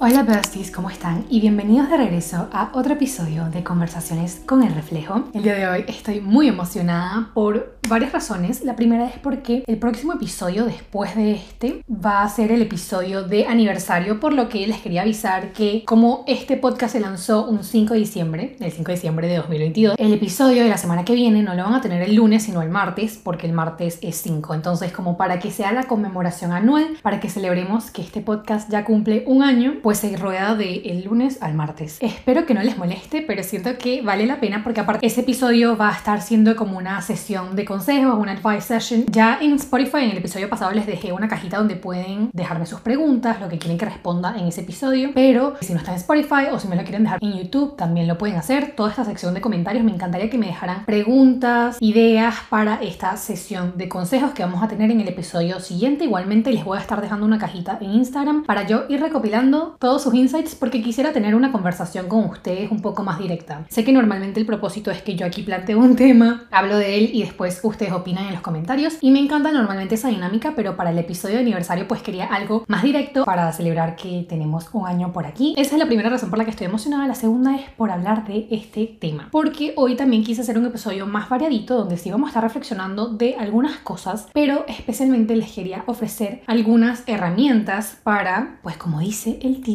Hola besties, ¿cómo están? Y bienvenidos de regreso a otro episodio de Conversaciones con el Reflejo. El día de hoy estoy muy emocionada por varias razones. La primera es porque el próximo episodio después de este va a ser el episodio de aniversario, por lo que les quería avisar que como este podcast se lanzó un 5 de diciembre, el 5 de diciembre de 2022, el episodio de la semana que viene no lo van a tener el lunes sino el martes, porque el martes es 5. Entonces como para que sea la conmemoración anual, para que celebremos que este podcast ya cumple un año, pues se rueda de el lunes al martes. Espero que no les moleste, pero siento que vale la pena porque aparte ese episodio va a estar siendo como una sesión de consejos, una advice session. Ya en Spotify en el episodio pasado les dejé una cajita donde pueden dejarme sus preguntas, lo que quieren que responda en ese episodio, pero si no están en Spotify o si me lo quieren dejar en YouTube, también lo pueden hacer. Toda esta sección de comentarios me encantaría que me dejaran preguntas, ideas para esta sesión de consejos que vamos a tener en el episodio siguiente. Igualmente les voy a estar dejando una cajita en Instagram para yo ir recopilando todos sus insights porque quisiera tener una conversación con ustedes un poco más directa. Sé que normalmente el propósito es que yo aquí planteo un tema, hablo de él y después ustedes opinan en los comentarios y me encanta normalmente esa dinámica, pero para el episodio de aniversario pues quería algo más directo para celebrar que tenemos un año por aquí. Esa es la primera razón por la que estoy emocionada, la segunda es por hablar de este tema, porque hoy también quise hacer un episodio más variadito donde sí vamos a estar reflexionando de algunas cosas, pero especialmente les quería ofrecer algunas herramientas para, pues como dice el título,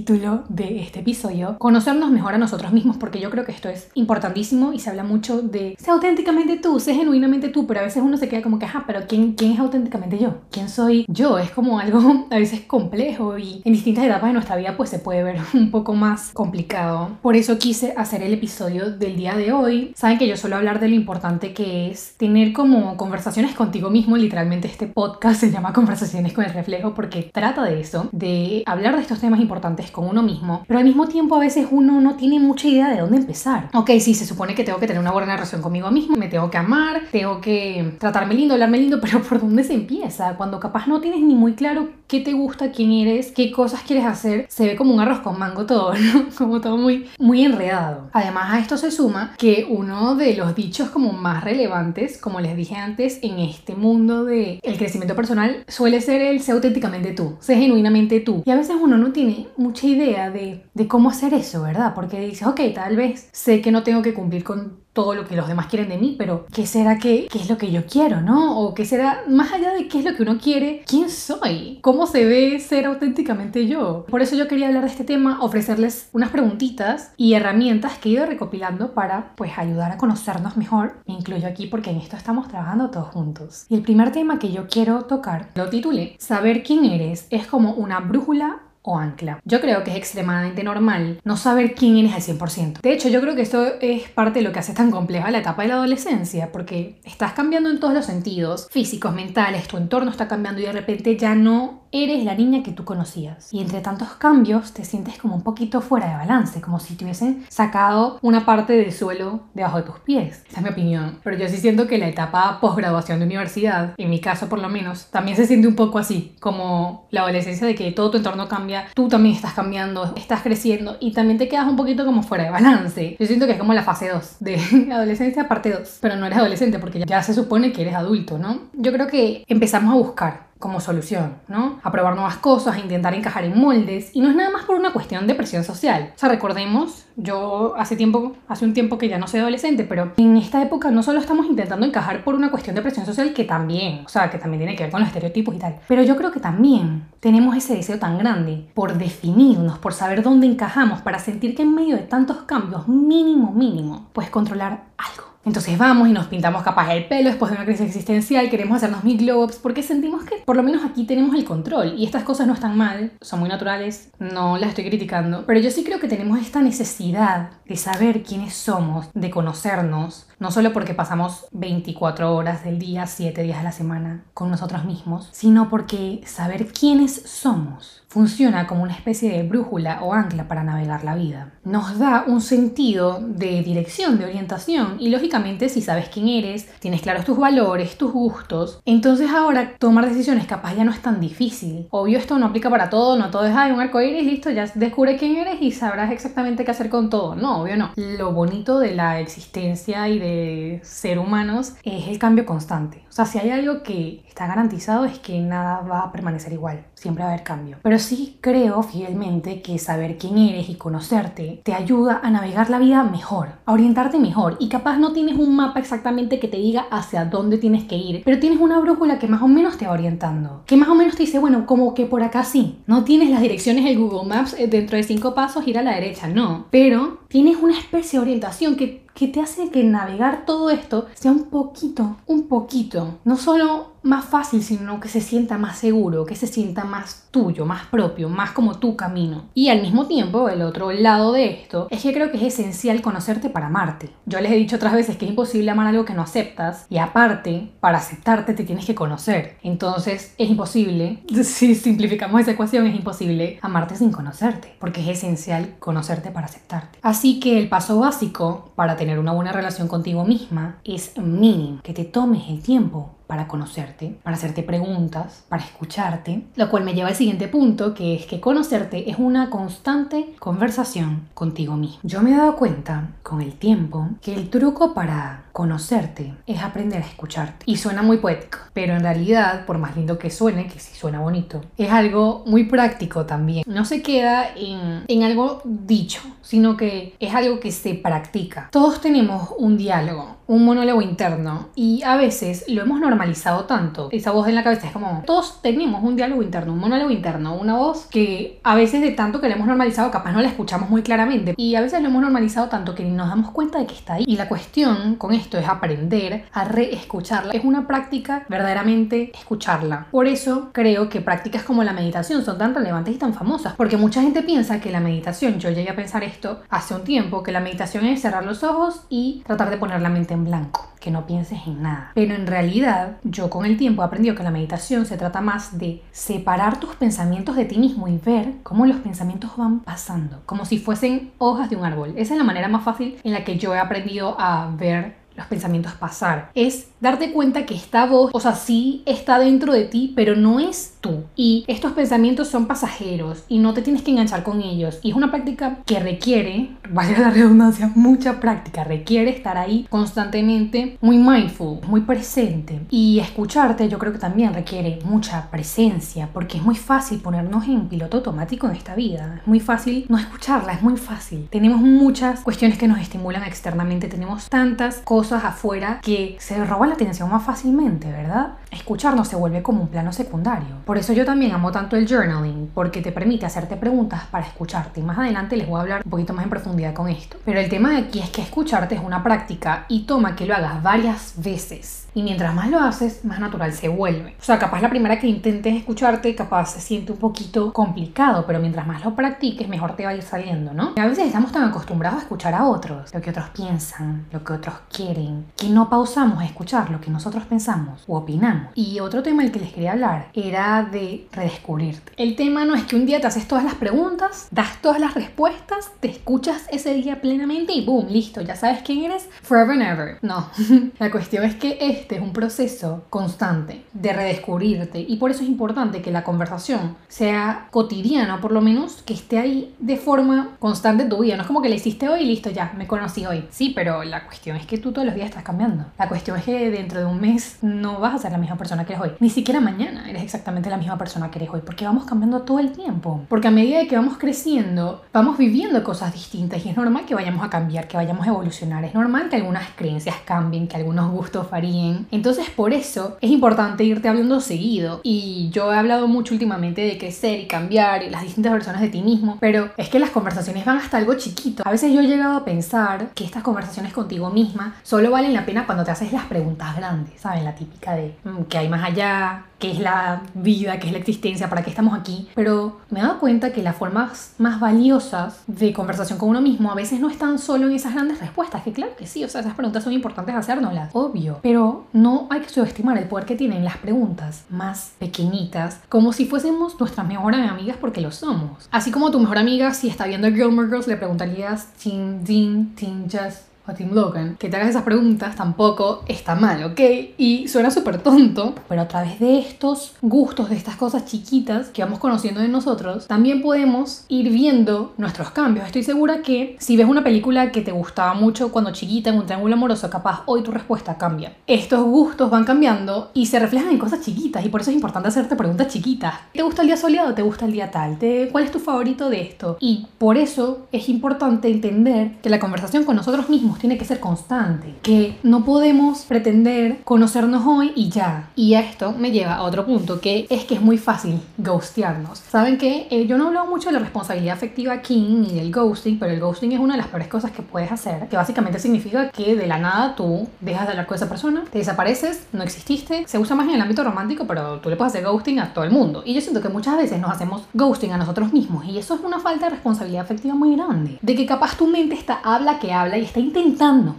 de este episodio, conocernos mejor a nosotros mismos, porque yo creo que esto es importantísimo y se habla mucho de sé auténticamente tú, sé genuinamente tú, pero a veces uno se queda como que, ajá, pero ¿quién, quién es auténticamente yo? ¿Quién soy yo? Es como algo a veces complejo y en distintas etapas de nuestra vida pues se puede ver un poco más complicado. Por eso quise hacer el episodio del día de hoy. Saben que yo suelo hablar de lo importante que es tener como conversaciones contigo mismo, literalmente este podcast se llama Conversaciones con el Reflejo porque trata de eso, de hablar de estos temas importantes con uno mismo, pero al mismo tiempo a veces uno no tiene mucha idea de dónde empezar. Ok, sí, se supone que tengo que tener una buena relación conmigo mismo, me tengo que amar, tengo que tratarme lindo, hablarme lindo, pero ¿por dónde se empieza? Cuando capaz no tienes ni muy claro qué te gusta, quién eres, qué cosas quieres hacer, se ve como un arroz con mango todo, ¿no? Como todo muy, muy enredado. Además a esto se suma que uno de los dichos como más relevantes, como les dije antes, en este mundo de el crecimiento personal suele ser el ser auténticamente tú, ser genuinamente tú. Y a veces uno no tiene mucha idea de, de cómo hacer eso, ¿verdad? Porque dices, ok, tal vez sé que no tengo que cumplir con todo lo que los demás quieren de mí, pero ¿qué será que qué es lo que yo quiero, no? O qué será más allá de qué es lo que uno quiere, ¿quién soy? ¿Cómo se ve ser auténticamente yo? Por eso yo quería hablar de este tema, ofrecerles unas preguntitas y herramientas que he ido recopilando para pues ayudar a conocernos mejor. Me incluyo aquí porque en esto estamos trabajando todos juntos. Y el primer tema que yo quiero tocar lo titulé Saber quién eres es como una brújula o ancla. Yo creo que es extremadamente normal no saber quién eres al 100%. De hecho, yo creo que esto es parte de lo que hace tan compleja la etapa de la adolescencia, porque estás cambiando en todos los sentidos, físicos, mentales, tu entorno está cambiando y de repente ya no eres la niña que tú conocías. Y entre tantos cambios te sientes como un poquito fuera de balance, como si te hubiesen sacado una parte del suelo debajo de tus pies. Esa es mi opinión. Pero yo sí siento que la etapa posgraduación de universidad, en mi caso por lo menos, también se siente un poco así, como la adolescencia de que todo tu entorno cambia, tú también estás cambiando, estás creciendo y también te quedas un poquito como fuera de balance. Yo siento que es como la fase 2 de adolescencia parte 2, pero no eres adolescente porque ya se supone que eres adulto, ¿no? Yo creo que empezamos a buscar como solución, ¿no? A probar nuevas cosas, a intentar encajar en moldes y no es nada más por una cuestión de presión social. O sea, recordemos, yo hace tiempo, hace un tiempo que ya no soy adolescente, pero en esta época no solo estamos intentando encajar por una cuestión de presión social que también, o sea, que también tiene que ver con los estereotipos y tal, pero yo creo que también tenemos ese deseo tan grande por definirnos, por saber dónde encajamos, para sentir que en medio de tantos cambios mínimo, mínimo, puedes controlar algo entonces vamos y nos pintamos capaz el pelo después de una crisis existencial, queremos hacernos mil globes porque sentimos que por lo menos aquí tenemos el control y estas cosas no están mal, son muy naturales, no las estoy criticando, pero yo sí creo que tenemos esta necesidad de saber quiénes somos, de conocernos, no solo porque pasamos 24 horas del día, 7 días a la semana con nosotros mismos, sino porque saber quiénes somos funciona como una especie de brújula o ancla para navegar la vida. Nos da un sentido de dirección, de orientación y lógicamente si sabes quién eres, tienes claros tus valores, tus gustos, entonces ahora tomar decisiones capaz ya no es tan difícil. Obvio esto no aplica para todo, no todo es un arco iris, listo, ya descubre quién eres y sabrás exactamente qué hacer con todo. No, obvio no. Lo bonito de la existencia y de ser humanos es el cambio constante. O sea, si hay algo que está garantizado es que nada va a permanecer igual, siempre va a haber cambio. Pero sí creo fielmente que saber quién eres y conocerte te ayuda a navegar la vida mejor, a orientarte mejor. Y capaz no tienes un mapa exactamente que te diga hacia dónde tienes que ir, pero tienes una brújula que más o menos te va orientando, que más o menos te dice, bueno, como que por acá sí, no tienes las direcciones del Google Maps eh, dentro de cinco pasos ir a la derecha, no, pero tienes una especie de orientación que que te hace que navegar todo esto sea un poquito, un poquito, no solo más fácil, sino que se sienta más seguro, que se sienta más tuyo, más propio, más como tu camino. Y al mismo tiempo, el otro lado de esto es que creo que es esencial conocerte para amarte. Yo les he dicho otras veces que es imposible amar algo que no aceptas y aparte, para aceptarte te tienes que conocer. Entonces es imposible, si simplificamos esa ecuación, es imposible amarte sin conocerte, porque es esencial conocerte para aceptarte. Así que el paso básico para tener una buena relación contigo misma es mínimo, que te tomes el tiempo para conocerte, para hacerte preguntas, para escucharte, lo cual me lleva al siguiente punto, que es que conocerte es una constante conversación contigo mismo. Yo me he dado cuenta con el tiempo que el truco para conocerte es aprender a escucharte. Y suena muy poético, pero en realidad, por más lindo que suene, que sí suena bonito, es algo muy práctico también. No se queda en, en algo dicho, sino que es algo que se practica. Todos tenemos un diálogo, un monólogo interno y a veces lo hemos normalizado tanto. Esa voz en la cabeza es como, todos tenemos un diálogo interno, un monólogo interno, una voz que a veces de tanto que lo hemos normalizado capaz no la escuchamos muy claramente y a veces lo hemos normalizado tanto que ni nos damos cuenta de que está ahí. Y la cuestión con esto es aprender a reescucharla. Es una práctica verdaderamente escucharla. Por eso creo que prácticas como la meditación son tan relevantes y tan famosas porque mucha gente piensa que la meditación, yo llegué a pensar esto hace un tiempo, que la meditación es cerrar los ojos y tratar de poner la mente en blanco, que no pienses en nada. Pero en realidad, yo con el tiempo he aprendido que la meditación se trata más de separar tus pensamientos de ti mismo y ver cómo los pensamientos van pasando, como si fuesen hojas de un árbol. Esa es la manera más fácil en la que yo he aprendido a ver los pensamientos pasar. Es darte cuenta que esta voz, o sea, sí está dentro de ti, pero no es Y estos pensamientos son pasajeros y no te tienes que enganchar con ellos. Y es una práctica que requiere, vaya la redundancia, mucha práctica. Requiere estar ahí constantemente muy mindful, muy presente. Y escucharte yo creo que también requiere mucha presencia, porque es muy fácil ponernos en piloto automático en esta vida. Es muy fácil no escucharla, es muy fácil. Tenemos muchas cuestiones que nos estimulan externamente, tenemos tantas cosas afuera que se roban la atención más fácilmente, ¿verdad? Escucharnos se vuelve como un plano secundario. Por eso yo también amo tanto el journaling, porque te permite hacerte preguntas para escucharte. Y más adelante les voy a hablar un poquito más en profundidad con esto. Pero el tema de aquí es que escucharte es una práctica y toma que lo hagas varias veces y mientras más lo haces, más natural se vuelve. O sea, capaz la primera que intentes escucharte, capaz se siente un poquito complicado, pero mientras más lo practiques, mejor te va a ir saliendo, ¿no? Y a veces estamos tan acostumbrados a escuchar a otros, lo que otros piensan, lo que otros quieren, que no pausamos a escuchar lo que nosotros pensamos o opinamos. Y otro tema del que les quería hablar era de redescubrirte. El tema no es que un día te haces todas las preguntas, das todas las respuestas, te escuchas ese día plenamente y boom, listo, ya sabes quién eres forever and ever. No, la cuestión es que es este es un proceso constante de redescubrirte y por eso es importante que la conversación sea cotidiana, por lo menos que esté ahí de forma constante en tu vida. No es como que le hiciste hoy y listo, ya, me conocí hoy. Sí, pero la cuestión es que tú todos los días estás cambiando. La cuestión es que dentro de un mes no vas a ser la misma persona que eres hoy. Ni siquiera mañana eres exactamente la misma persona que eres hoy, porque vamos cambiando todo el tiempo. Porque a medida de que vamos creciendo, vamos viviendo cosas distintas y es normal que vayamos a cambiar, que vayamos a evolucionar. Es normal que algunas creencias cambien, que algunos gustos varíen entonces por eso es importante irte hablando seguido. Y yo he hablado mucho últimamente de crecer y cambiar y las distintas versiones de ti mismo, pero es que las conversaciones van hasta algo chiquito. A veces yo he llegado a pensar que estas conversaciones contigo misma solo valen la pena cuando te haces las preguntas grandes, ¿saben? La típica de mm, ¿qué hay más allá? qué es la vida, qué es la existencia, para qué estamos aquí. Pero me he dado cuenta que las formas más valiosas de conversación con uno mismo a veces no están solo en esas grandes respuestas, que claro que sí, o sea, esas preguntas son importantes hacérnoslas, obvio. Pero no hay que subestimar el poder que tienen las preguntas más pequeñitas, como si fuésemos nuestras mejores amigas porque lo somos. Así como tu mejor amiga, si está viendo Gilmore Girls, le preguntarías, Tin, Din, Tin, Just o Team Logan, que te hagas esas preguntas tampoco está mal, ¿ok? Y suena súper tonto, pero a través de estos gustos, de estas cosas chiquitas que vamos conociendo de nosotros, también podemos ir viendo nuestros cambios. Estoy segura que si ves una película que te gustaba mucho cuando chiquita en un triángulo amoroso, capaz hoy tu respuesta cambia. Estos gustos van cambiando y se reflejan en cosas chiquitas y por eso es importante hacerte preguntas chiquitas. ¿Te gusta el día soleado? ¿Te gusta el día tal? ¿Cuál es tu favorito de esto? Y por eso es importante entender que la conversación con nosotros mismos tiene que ser constante, que no podemos pretender conocernos hoy y ya. Y esto me lleva a otro punto, que es que es muy fácil ghostearnos. Saben que eh, yo no hablo mucho de la responsabilidad afectiva aquí ni del ghosting, pero el ghosting es una de las peores cosas que puedes hacer, que básicamente significa que de la nada tú dejas de hablar con esa persona, te desapareces, no exististe, se usa más en el ámbito romántico, pero tú le puedes hacer ghosting a todo el mundo. Y yo siento que muchas veces nos hacemos ghosting a nosotros mismos y eso es una falta de responsabilidad afectiva muy grande. De que capaz tu mente está habla que habla y está intentando,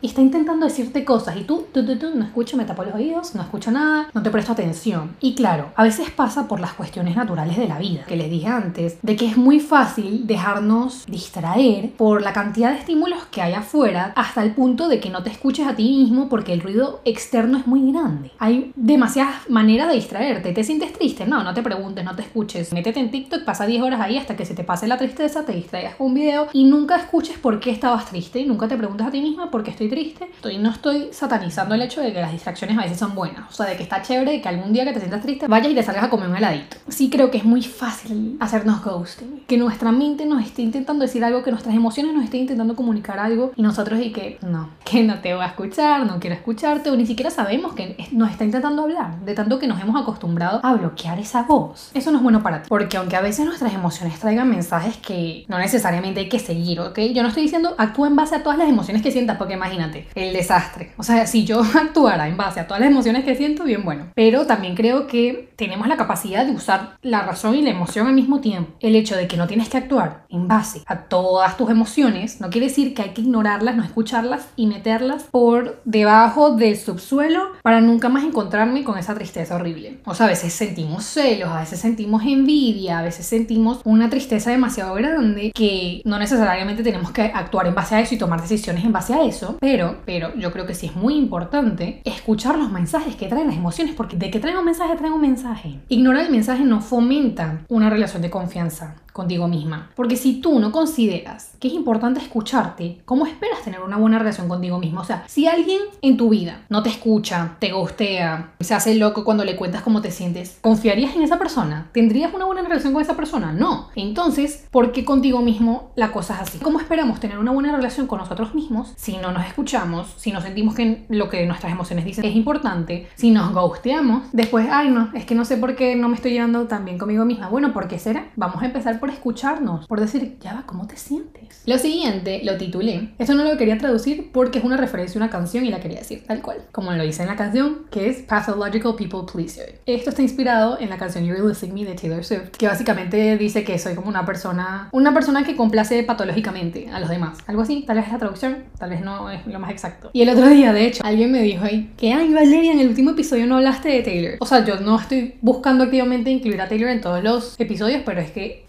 está intentando decirte cosas y tú, tú, tú, tú no escucho, me tapo los oídos, no escucho nada, no te presto atención. Y claro, a veces pasa por las cuestiones naturales de la vida, que les dije antes, de que es muy fácil dejarnos distraer por la cantidad de estímulos que hay afuera hasta el punto de que no te escuches a ti mismo porque el ruido externo es muy grande. Hay demasiadas maneras de distraerte. ¿Te sientes triste? No, no te preguntes, no te escuches. Métete en TikTok, pasa 10 horas ahí hasta que se te pase la tristeza, te distraigas con un video y nunca escuches por qué estabas triste y nunca te preguntas a ti misma por qué estoy triste. Estoy, no estoy satanizando el hecho de que las distracciones a veces son buenas. O sea, de que está chévere que algún día que te sientas triste vayas y te salgas a comer un heladito. Sí creo que es muy fácil hacernos ghosting. Que nuestra mente nos esté intentando decir algo, que nuestras emociones nos estén intentando comunicar algo y nosotros y que no, que no te voy a escuchar, no quiero escucharte o ni siquiera sabemos que nos está intentando hablar. De tanto que nos hemos acostumbrado a bloquear esa voz. Eso no es bueno para ti. Porque aunque a veces nuestras emociones traigan mensajes que no necesariamente hay que seguir, ¿ok? Yo no estoy diciendo actúa en base a todas las emociones que sientas, porque imagínate, el desastre. O sea, si yo actuara en base a todas las emociones que siento, bien bueno. Pero también creo que tenemos la capacidad de usar la razón y la emoción al mismo tiempo. El hecho de que no tienes que actuar en base a todas tus emociones no quiere decir que hay que ignorarlas, no escucharlas y meterlas por debajo del subsuelo para nunca más encontrarme con esa tristeza horrible. O sea, a veces sentimos celos, a veces sentimos envidia, a veces sentimos una tristeza demasiado grande que no necesariamente tenemos que actuar en base a eso y tomar decisiones en base a eso, pero, pero yo creo que sí es muy importante escuchar los mensajes que traen las emociones, porque de que traen un mensaje, traen un mensaje. Ignorar el mensaje no fomenta una relación de confianza contigo misma. Porque si tú no consideras que es importante escucharte, ¿cómo esperas tener una buena relación contigo mismo? O sea, si alguien en tu vida no te escucha, te gustea, se hace loco cuando le cuentas cómo te sientes, ¿confiarías en esa persona? ¿Tendrías una buena relación con esa persona? No. Entonces, ¿por qué contigo mismo la cosa es así? ¿Cómo esperamos tener una buena relación con nosotros mismos si no nos escuchamos, si no sentimos que lo que nuestras emociones dicen es importante, si nos gusteamos? Después, ay no, es que no sé por qué no me estoy llevando tan bien conmigo misma. Bueno, ¿por qué será? Vamos a empezar por escucharnos, por decir, ya va, ¿cómo te sientes? Lo siguiente lo titulé. Esto no lo quería traducir porque es una referencia a una canción y la quería decir tal cual, como lo dice en la canción, que es Pathological People Pleaser. Esto está inspirado en la canción You're Losing Me de Taylor Swift, que básicamente dice que soy como una persona, una persona que complace patológicamente a los demás. Algo así, tal vez es la traducción, tal vez no es lo más exacto. Y el otro día, de hecho, alguien me dijo ahí que, ay, Valeria, en el último episodio no hablaste de Taylor. O sea, yo no estoy buscando activamente incluir a Taylor en todos los episodios, pero es que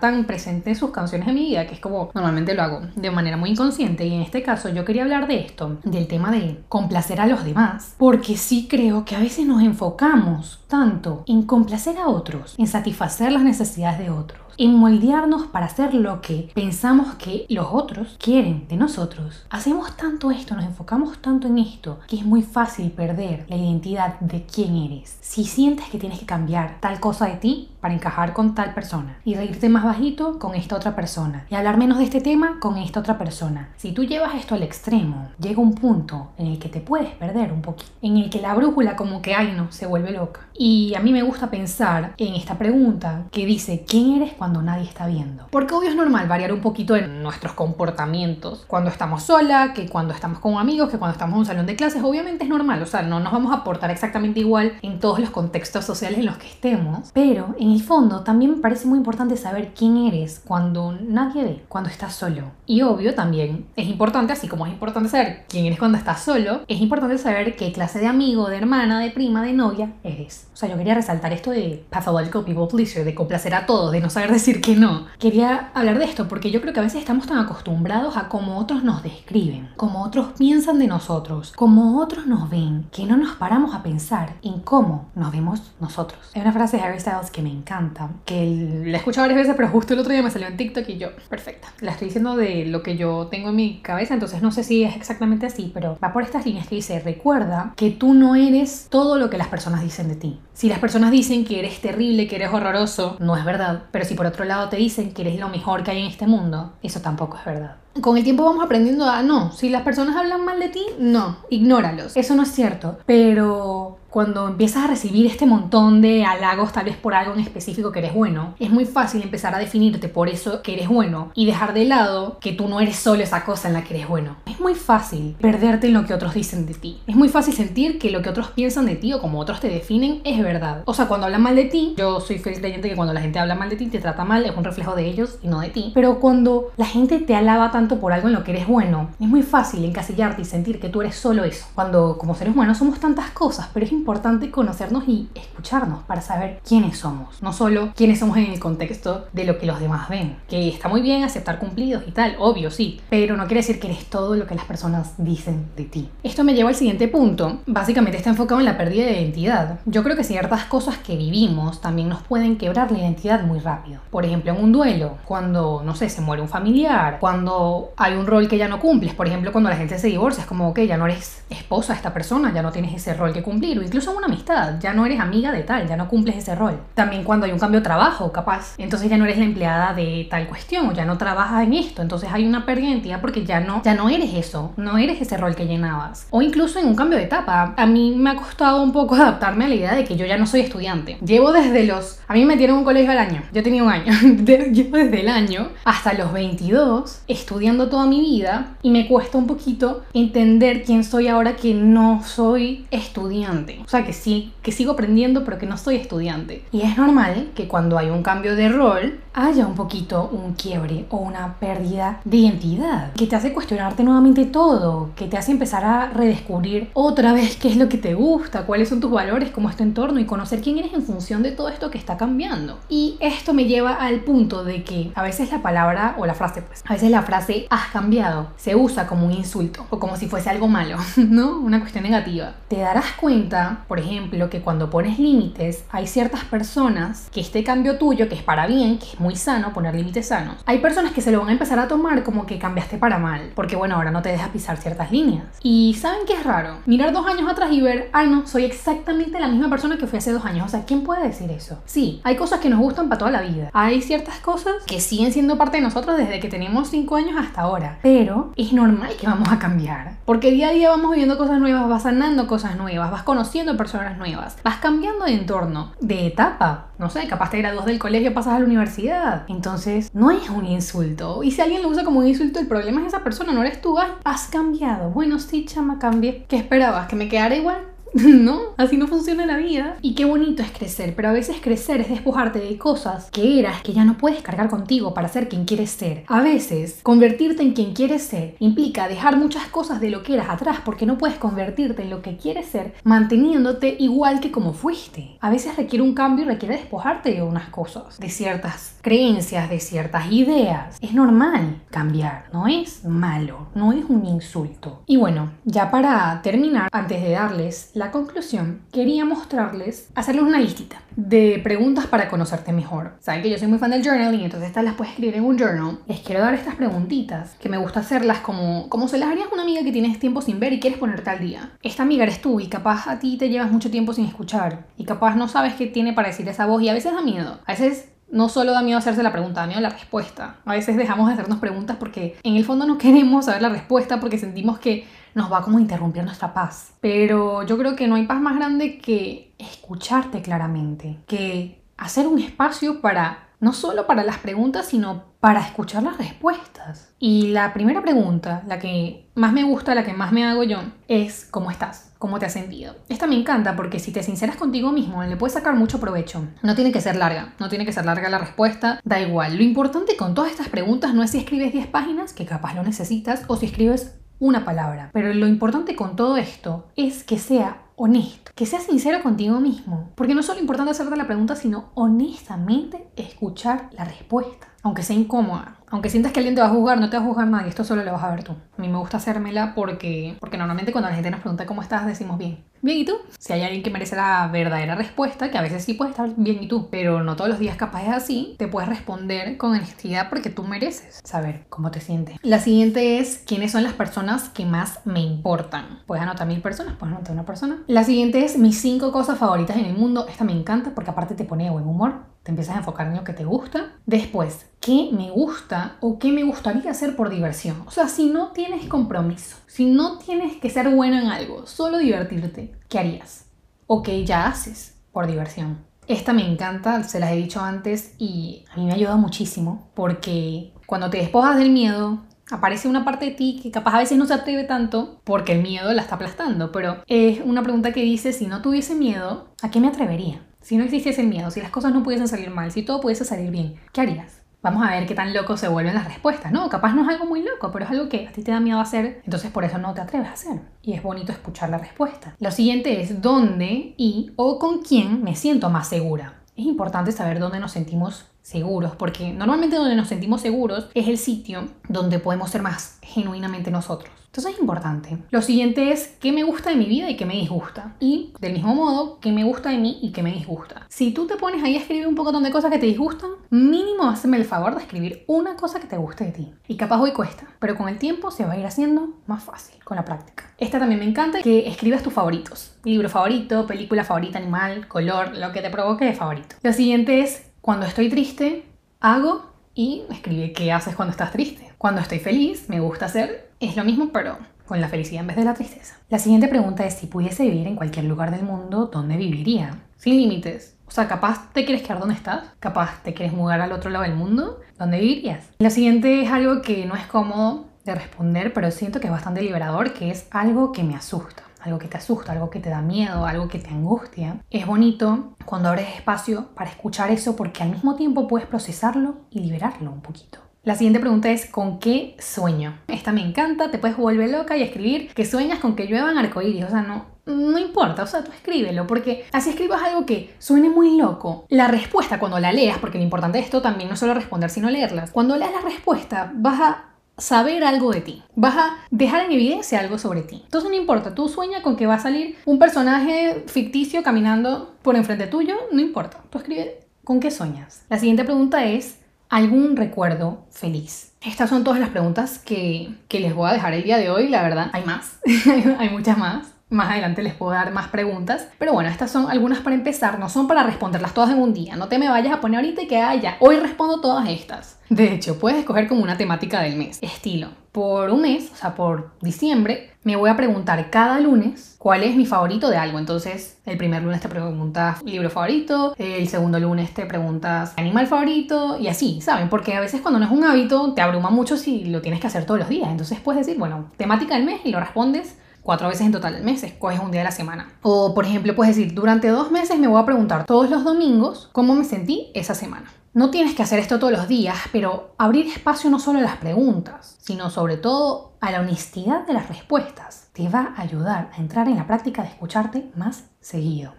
tan presente en sus canciones de mi vida que es como normalmente lo hago de manera muy inconsciente y en este caso yo quería hablar de esto, del tema de complacer a los demás, porque sí creo que a veces nos enfocamos tanto en complacer a otros, en satisfacer las necesidades de otros en moldearnos para hacer lo que pensamos que los otros quieren de nosotros. Hacemos tanto esto, nos enfocamos tanto en esto, que es muy fácil perder la identidad de quién eres. Si sientes que tienes que cambiar tal cosa de ti para encajar con tal persona y reírte más bajito con esta otra persona y hablar menos de este tema con esta otra persona. Si tú llevas esto al extremo, llega un punto en el que te puedes perder un poquito, en el que la brújula como que, ay no, se vuelve loca. Y a mí me gusta pensar en esta pregunta que dice, ¿quién eres cuando cuando nadie está viendo. Porque obvio es normal variar un poquito en nuestros comportamientos cuando estamos sola, que cuando estamos con amigos, que cuando estamos en un salón de clases, obviamente es normal, o sea, no nos vamos a portar exactamente igual en todos los contextos sociales en los que estemos, pero en el fondo también me parece muy importante saber quién eres cuando nadie ve, cuando estás solo. Y obvio también es importante, así como es importante saber quién eres cuando estás solo, es importante saber qué clase de amigo, de hermana, de prima, de novia eres. O sea, yo quería resaltar esto de pathological people pleaser, de complacer a todos, de no saber decir que no. Quería hablar de esto porque yo creo que a veces estamos tan acostumbrados a cómo otros nos describen, cómo otros piensan de nosotros, cómo otros nos ven, que no nos paramos a pensar en cómo nos vemos nosotros. Hay una frase de Harry Styles que me encanta, que la he escuchado varias veces, pero justo el otro día me salió en TikTok y yo, perfecta. La estoy diciendo de lo que yo tengo en mi cabeza, entonces no sé si es exactamente así, pero va por estas líneas que dice, recuerda que tú no eres todo lo que las personas dicen de ti. Si las personas dicen que eres terrible, que eres horroroso, no es verdad. Pero si por otro lado te dicen que eres lo mejor que hay en este mundo, eso tampoco es verdad. Con el tiempo vamos aprendiendo a no, si las personas hablan mal de ti, no, ignóralos. Eso no es cierto. Pero cuando empiezas a recibir este montón de halagos tal vez por algo en específico que eres bueno, es muy fácil empezar a definirte por eso que eres bueno y dejar de lado que tú no eres solo esa cosa en la que eres bueno. Es muy fácil perderte en lo que otros dicen de ti. Es muy fácil sentir que lo que otros piensan de ti o como otros te definen es verdad. O sea, cuando hablan mal de ti, yo soy feliz creyente que cuando la gente habla mal de ti, te trata mal, es un reflejo de ellos y no de ti. Pero cuando la gente te alaba tanto por algo en lo que eres bueno, es muy fácil encasillarte y sentir que tú eres solo eso. Cuando como seres humanos somos tantas cosas, pero es importante conocernos y escucharnos para saber quiénes somos, no solo quiénes somos en el contexto de lo que los demás ven, que está muy bien aceptar cumplidos y tal, obvio sí, pero no quiere decir que eres todo lo que las personas dicen de ti. Esto me lleva al siguiente punto, básicamente está enfocado en la pérdida de identidad. Yo creo que ciertas cosas que vivimos también nos pueden quebrar la identidad muy rápido. Por ejemplo, en un duelo, cuando, no sé, se muere un familiar, cuando hay un rol que ya no cumples, por ejemplo, cuando la gente se divorcia, es como, que ya no eres esposa de esta persona, ya no tienes ese rol que cumplir, incluso en una amistad, ya no eres amiga de tal, ya no cumples ese rol. También cuando hay un cambio de trabajo, capaz, entonces ya no eres la empleada de tal cuestión, o ya no trabajas en esto, entonces hay una pérdida de identidad porque ya no, ya no eres eso, no eres ese rol que llenabas. O incluso en un cambio de etapa, a mí me ha costado un poco adaptarme a la idea de que yo ya no soy estudiante. Llevo desde los, a mí me metieron un colegio al año, yo tenía un año, llevo desde el año hasta los 22 estudiando toda mi vida y me cuesta un poquito entender quién soy ahora que no soy estudiante. O sea, que sí, que sigo aprendiendo, pero que no soy estudiante. Y es normal que cuando hay un cambio de rol, haya un poquito un quiebre o una pérdida de identidad, que te hace cuestionarte nuevamente todo, que te hace empezar a redescubrir otra vez qué es lo que te gusta, cuáles son tus valores, cómo es tu entorno y conocer quién eres en función de todo esto que está cambiando. Y esto me lleva al punto de que a veces la palabra o la frase, pues, a veces la frase has cambiado se usa como un insulto o como si fuese algo malo, ¿no? Una cuestión negativa. Te darás cuenta, por ejemplo, que cuando pones límites, hay ciertas personas que este cambio tuyo, que es para bien, que es sano poner límites sanos, hay personas que se lo van a empezar a tomar como que cambiaste para mal, porque bueno, ahora no te dejas pisar ciertas líneas. Y ¿saben qué es raro? Mirar dos años atrás y ver, ay no, soy exactamente la misma persona que fui hace dos años. O sea, ¿quién puede decir eso? Sí, hay cosas que nos gustan para toda la vida. Hay ciertas cosas que siguen siendo parte de nosotros desde que tenemos cinco años hasta ahora. Pero es normal que vamos a cambiar. Porque día a día vamos viviendo cosas nuevas, vas sanando cosas nuevas, vas conociendo personas nuevas, vas cambiando de entorno, de etapa. No sé, capaz te gradúas del colegio, pasas a la universidad. Entonces, no es un insulto. Y si alguien lo usa como un insulto, el problema es esa persona, no eres tú. Has cambiado. Bueno, sí, chama, cambié. ¿Qué esperabas? ¿Que me quedara igual? ¿no? Así no funciona la vida. Y qué bonito es crecer, pero a veces crecer es despojarte de cosas que eras que ya no puedes cargar contigo para ser quien quieres ser. A veces, convertirte en quien quieres ser implica dejar muchas cosas de lo que eras atrás porque no puedes convertirte en lo que quieres ser manteniéndote igual que como fuiste. A veces requiere un cambio y requiere despojarte de unas cosas, de ciertas creencias, de ciertas ideas. Es normal cambiar, no es malo, no es un insulto. Y bueno, ya para terminar, antes de darles la conclusión, quería mostrarles, hacerles una listita de preguntas para conocerte mejor. Saben que yo soy muy fan del journaling, entonces estas las puedes escribir en un journal. Les quiero dar estas preguntitas que me gusta hacerlas como, como se las harías a una amiga que tienes tiempo sin ver y quieres ponerte al día. Esta amiga eres tú y capaz a ti te llevas mucho tiempo sin escuchar y capaz no sabes qué tiene para decir esa voz y a veces da miedo. A veces no solo da miedo hacerse la pregunta, da miedo la respuesta. A veces dejamos de hacernos preguntas porque en el fondo no queremos saber la respuesta porque sentimos que nos va como a interrumpir nuestra paz. Pero yo creo que no hay paz más grande que escucharte claramente, que hacer un espacio para, no solo para las preguntas, sino para escuchar las respuestas. Y la primera pregunta, la que más me gusta, la que más me hago yo, es ¿cómo estás? ¿Cómo te has sentido? Esta me encanta porque si te sinceras contigo mismo, le puedes sacar mucho provecho. No tiene que ser larga, no tiene que ser larga la respuesta, da igual. Lo importante con todas estas preguntas no es si escribes 10 páginas, que capaz lo necesitas, o si escribes una palabra. Pero lo importante con todo esto es que sea honesto, que seas sincero contigo mismo. Porque no es solo importante hacerte la pregunta, sino honestamente escuchar la respuesta aunque sea incómoda, aunque sientas que alguien te va a juzgar, no te va a juzgar nadie, esto solo lo vas a ver tú. A mí me gusta hacérmela porque, porque normalmente cuando la gente nos pregunta cómo estás, decimos bien. Bien, ¿y tú? Si hay alguien que merece la verdadera respuesta, que a veces sí puede estar bien, ¿y tú? Pero no todos los días capaz es así, te puedes responder con honestidad porque tú mereces saber cómo te sientes. La siguiente es, ¿quiénes son las personas que más me importan? Puedes anotar mil personas, puedes anotar una persona. La siguiente es, mis cinco cosas favoritas en el mundo. Esta me encanta porque aparte te pone buen humor te empiezas a enfocar en lo que te gusta. Después, ¿qué me gusta o qué me gustaría hacer por diversión? O sea, si no tienes compromiso, si no tienes que ser bueno en algo, solo divertirte, ¿qué harías? ¿O qué ya haces por diversión? Esta me encanta, se las he dicho antes y a mí me ayuda muchísimo porque cuando te despojas del miedo, aparece una parte de ti que capaz a veces no se atreve tanto porque el miedo la está aplastando, pero es una pregunta que dice, si no tuviese miedo, ¿a qué me atrevería? Si no existiese el miedo, si las cosas no pudiesen salir mal, si todo pudiese salir bien, ¿qué harías? Vamos a ver qué tan loco se vuelven las respuestas, ¿no? Capaz no es algo muy loco, pero es algo que a ti te da miedo hacer, entonces por eso no te atreves a hacer. Y es bonito escuchar la respuesta. Lo siguiente es dónde y o con quién me siento más segura. Es importante saber dónde nos sentimos seguros, porque normalmente donde nos sentimos seguros es el sitio donde podemos ser más genuinamente nosotros. Entonces es importante. Lo siguiente es qué me gusta de mi vida y qué me disgusta. Y del mismo modo, qué me gusta de mí y qué me disgusta. Si tú te pones ahí a escribir un poco de cosas que te disgustan, mínimo hazme el favor de escribir una cosa que te guste de ti. Y capaz hoy cuesta, pero con el tiempo se va a ir haciendo más fácil con la práctica. Esta también me encanta, que escribas tus favoritos. Libro favorito, película favorita, animal, color, lo que te provoque de favorito. Lo siguiente es cuando estoy triste, hago y escribe qué haces cuando estás triste. Cuando estoy feliz, me gusta hacer, es lo mismo, pero con la felicidad en vez de la tristeza. La siguiente pregunta es si pudiese vivir en cualquier lugar del mundo, ¿dónde viviría? Sin límites. O sea, capaz te quieres quedar donde estás, capaz te quieres mudar al otro lado del mundo, ¿dónde vivirías? La siguiente es algo que no es cómodo de responder, pero siento que es bastante liberador, que es algo que me asusta algo que te asusta, algo que te da miedo, algo que te angustia, es bonito cuando abres espacio para escuchar eso porque al mismo tiempo puedes procesarlo y liberarlo un poquito. La siguiente pregunta es ¿con qué sueño? Esta me encanta, te puedes volver loca y escribir que sueñas con que lluevan arcoíris, o sea, no, no importa, o sea, tú escríbelo, porque así escribas algo que suene muy loco. La respuesta cuando la leas, porque lo importante de esto también no es solo responder, sino leerlas. Cuando leas la respuesta, vas a saber algo de ti. Vas a dejar en evidencia algo sobre ti. Entonces no importa, tú sueñas con que va a salir un personaje ficticio caminando por enfrente tuyo, no importa. Tú escribes con qué sueñas. La siguiente pregunta es, ¿algún recuerdo feliz? Estas son todas las preguntas que, que les voy a dejar el día de hoy, la verdad. Hay más, hay muchas más. Más adelante les puedo dar más preguntas. Pero bueno, estas son algunas para empezar. No son para responderlas todas en un día. No te me vayas a poner ahorita y que haya. Hoy respondo todas estas. De hecho, puedes escoger como una temática del mes. Estilo. Por un mes, o sea, por diciembre, me voy a preguntar cada lunes cuál es mi favorito de algo. Entonces, el primer lunes te preguntas libro favorito, el segundo lunes te preguntas animal favorito y así, ¿saben? Porque a veces cuando no es un hábito te abruma mucho si lo tienes que hacer todos los días. Entonces puedes decir, bueno, temática del mes y lo respondes cuatro veces en total al mes, escoges un día de la semana. O, por ejemplo, puedes decir, durante dos meses me voy a preguntar todos los domingos cómo me sentí esa semana. No tienes que hacer esto todos los días, pero abrir espacio no solo a las preguntas, sino sobre todo a la honestidad de las respuestas, te va a ayudar a entrar en la práctica de escucharte más seguido.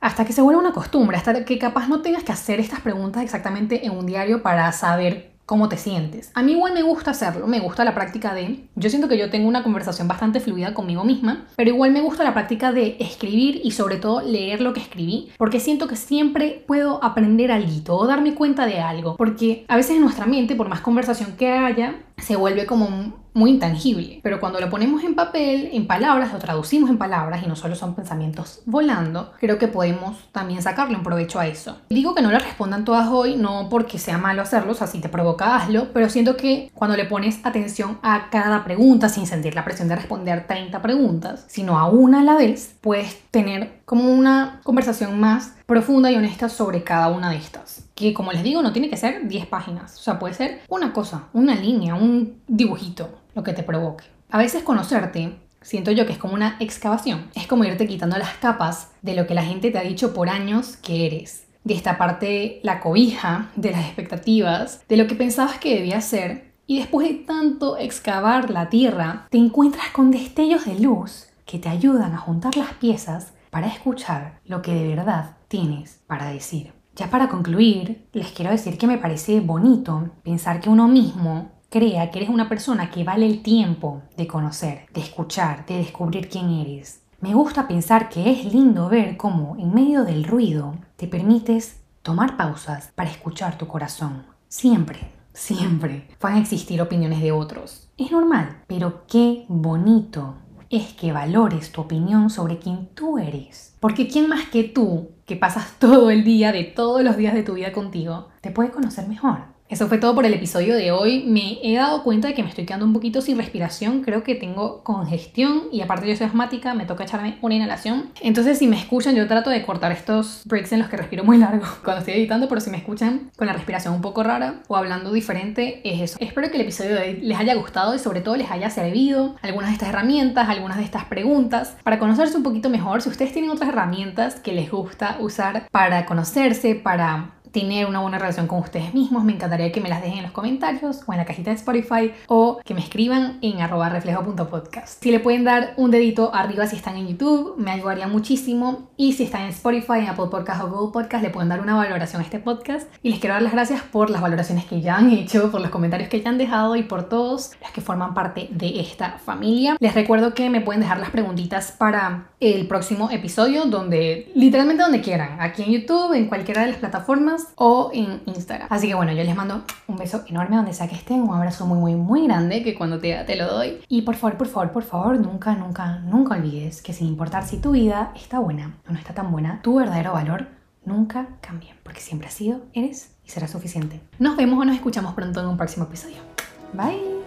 Hasta que se vuelva una costumbre, hasta que capaz no tengas que hacer estas preguntas exactamente en un diario para saber cómo te sientes. A mí igual me gusta hacerlo, me gusta la práctica de... Yo siento que yo tengo una conversación bastante fluida conmigo misma, pero igual me gusta la práctica de escribir y sobre todo leer lo que escribí, porque siento que siempre puedo aprender algo o darme cuenta de algo, porque a veces en nuestra mente, por más conversación que haya, se vuelve como muy intangible. Pero cuando lo ponemos en papel, en palabras, lo traducimos en palabras y no solo son pensamientos volando, creo que podemos también sacarle un provecho a eso. Digo que no le respondan todas hoy, no porque sea malo hacerlo, o sea, si te provoca, hazlo, pero siento que cuando le pones atención a cada pregunta sin sentir la presión de responder 30 preguntas, sino a una a la vez, puedes tener como una conversación más profunda y honesta sobre cada una de estas. Que como les digo, no tiene que ser 10 páginas, o sea, puede ser una cosa, una línea, un dibujito, lo que te provoque. A veces conocerte Siento yo que es como una excavación. Es como irte quitando las capas de lo que la gente te ha dicho por años que eres. De esta parte la cobija, de las expectativas, de lo que pensabas que debía ser. Y después de tanto excavar la tierra, te encuentras con destellos de luz que te ayudan a juntar las piezas para escuchar lo que de verdad tienes para decir. Ya para concluir, les quiero decir que me parece bonito pensar que uno mismo crea que eres una persona que vale el tiempo de conocer, de escuchar, de descubrir quién eres. Me gusta pensar que es lindo ver cómo en medio del ruido te permites tomar pausas para escuchar tu corazón. Siempre, siempre van a existir opiniones de otros. Es normal, pero qué bonito es que valores tu opinión sobre quién tú eres. Porque ¿quién más que tú, que pasas todo el día de todos los días de tu vida contigo, te puede conocer mejor? Eso fue todo por el episodio de hoy. Me he dado cuenta de que me estoy quedando un poquito sin respiración. Creo que tengo congestión y aparte yo soy asmática, me toca echarme una inhalación. Entonces si me escuchan, yo trato de cortar estos breaks en los que respiro muy largo cuando estoy editando, pero si me escuchan con la respiración un poco rara o hablando diferente, es eso. Espero que el episodio de hoy les haya gustado y sobre todo les haya servido algunas de estas herramientas, algunas de estas preguntas para conocerse un poquito mejor. Si ustedes tienen otras herramientas que les gusta usar para conocerse, para tener una buena relación con ustedes mismos. Me encantaría que me las dejen en los comentarios o en la cajita de Spotify o que me escriban en arroba reflejo.podcast. Si le pueden dar un dedito arriba si están en YouTube, me ayudaría muchísimo. Y si están en Spotify, en Apple Podcast o Google Podcast, le pueden dar una valoración a este podcast. Y les quiero dar las gracias por las valoraciones que ya han hecho, por los comentarios que ya han dejado y por todos los que forman parte de esta familia. Les recuerdo que me pueden dejar las preguntitas para el próximo episodio, donde literalmente donde quieran, aquí en YouTube, en cualquiera de las plataformas o en Instagram. Así que bueno, yo les mando un beso enorme donde sea que estén, un abrazo muy, muy, muy grande que cuando te, te lo doy. Y por favor, por favor, por favor, nunca, nunca, nunca olvides que sin importar si tu vida está buena o no está tan buena, tu verdadero valor nunca cambia, porque siempre has sido, eres y será suficiente. Nos vemos o nos escuchamos pronto en un próximo episodio. Bye.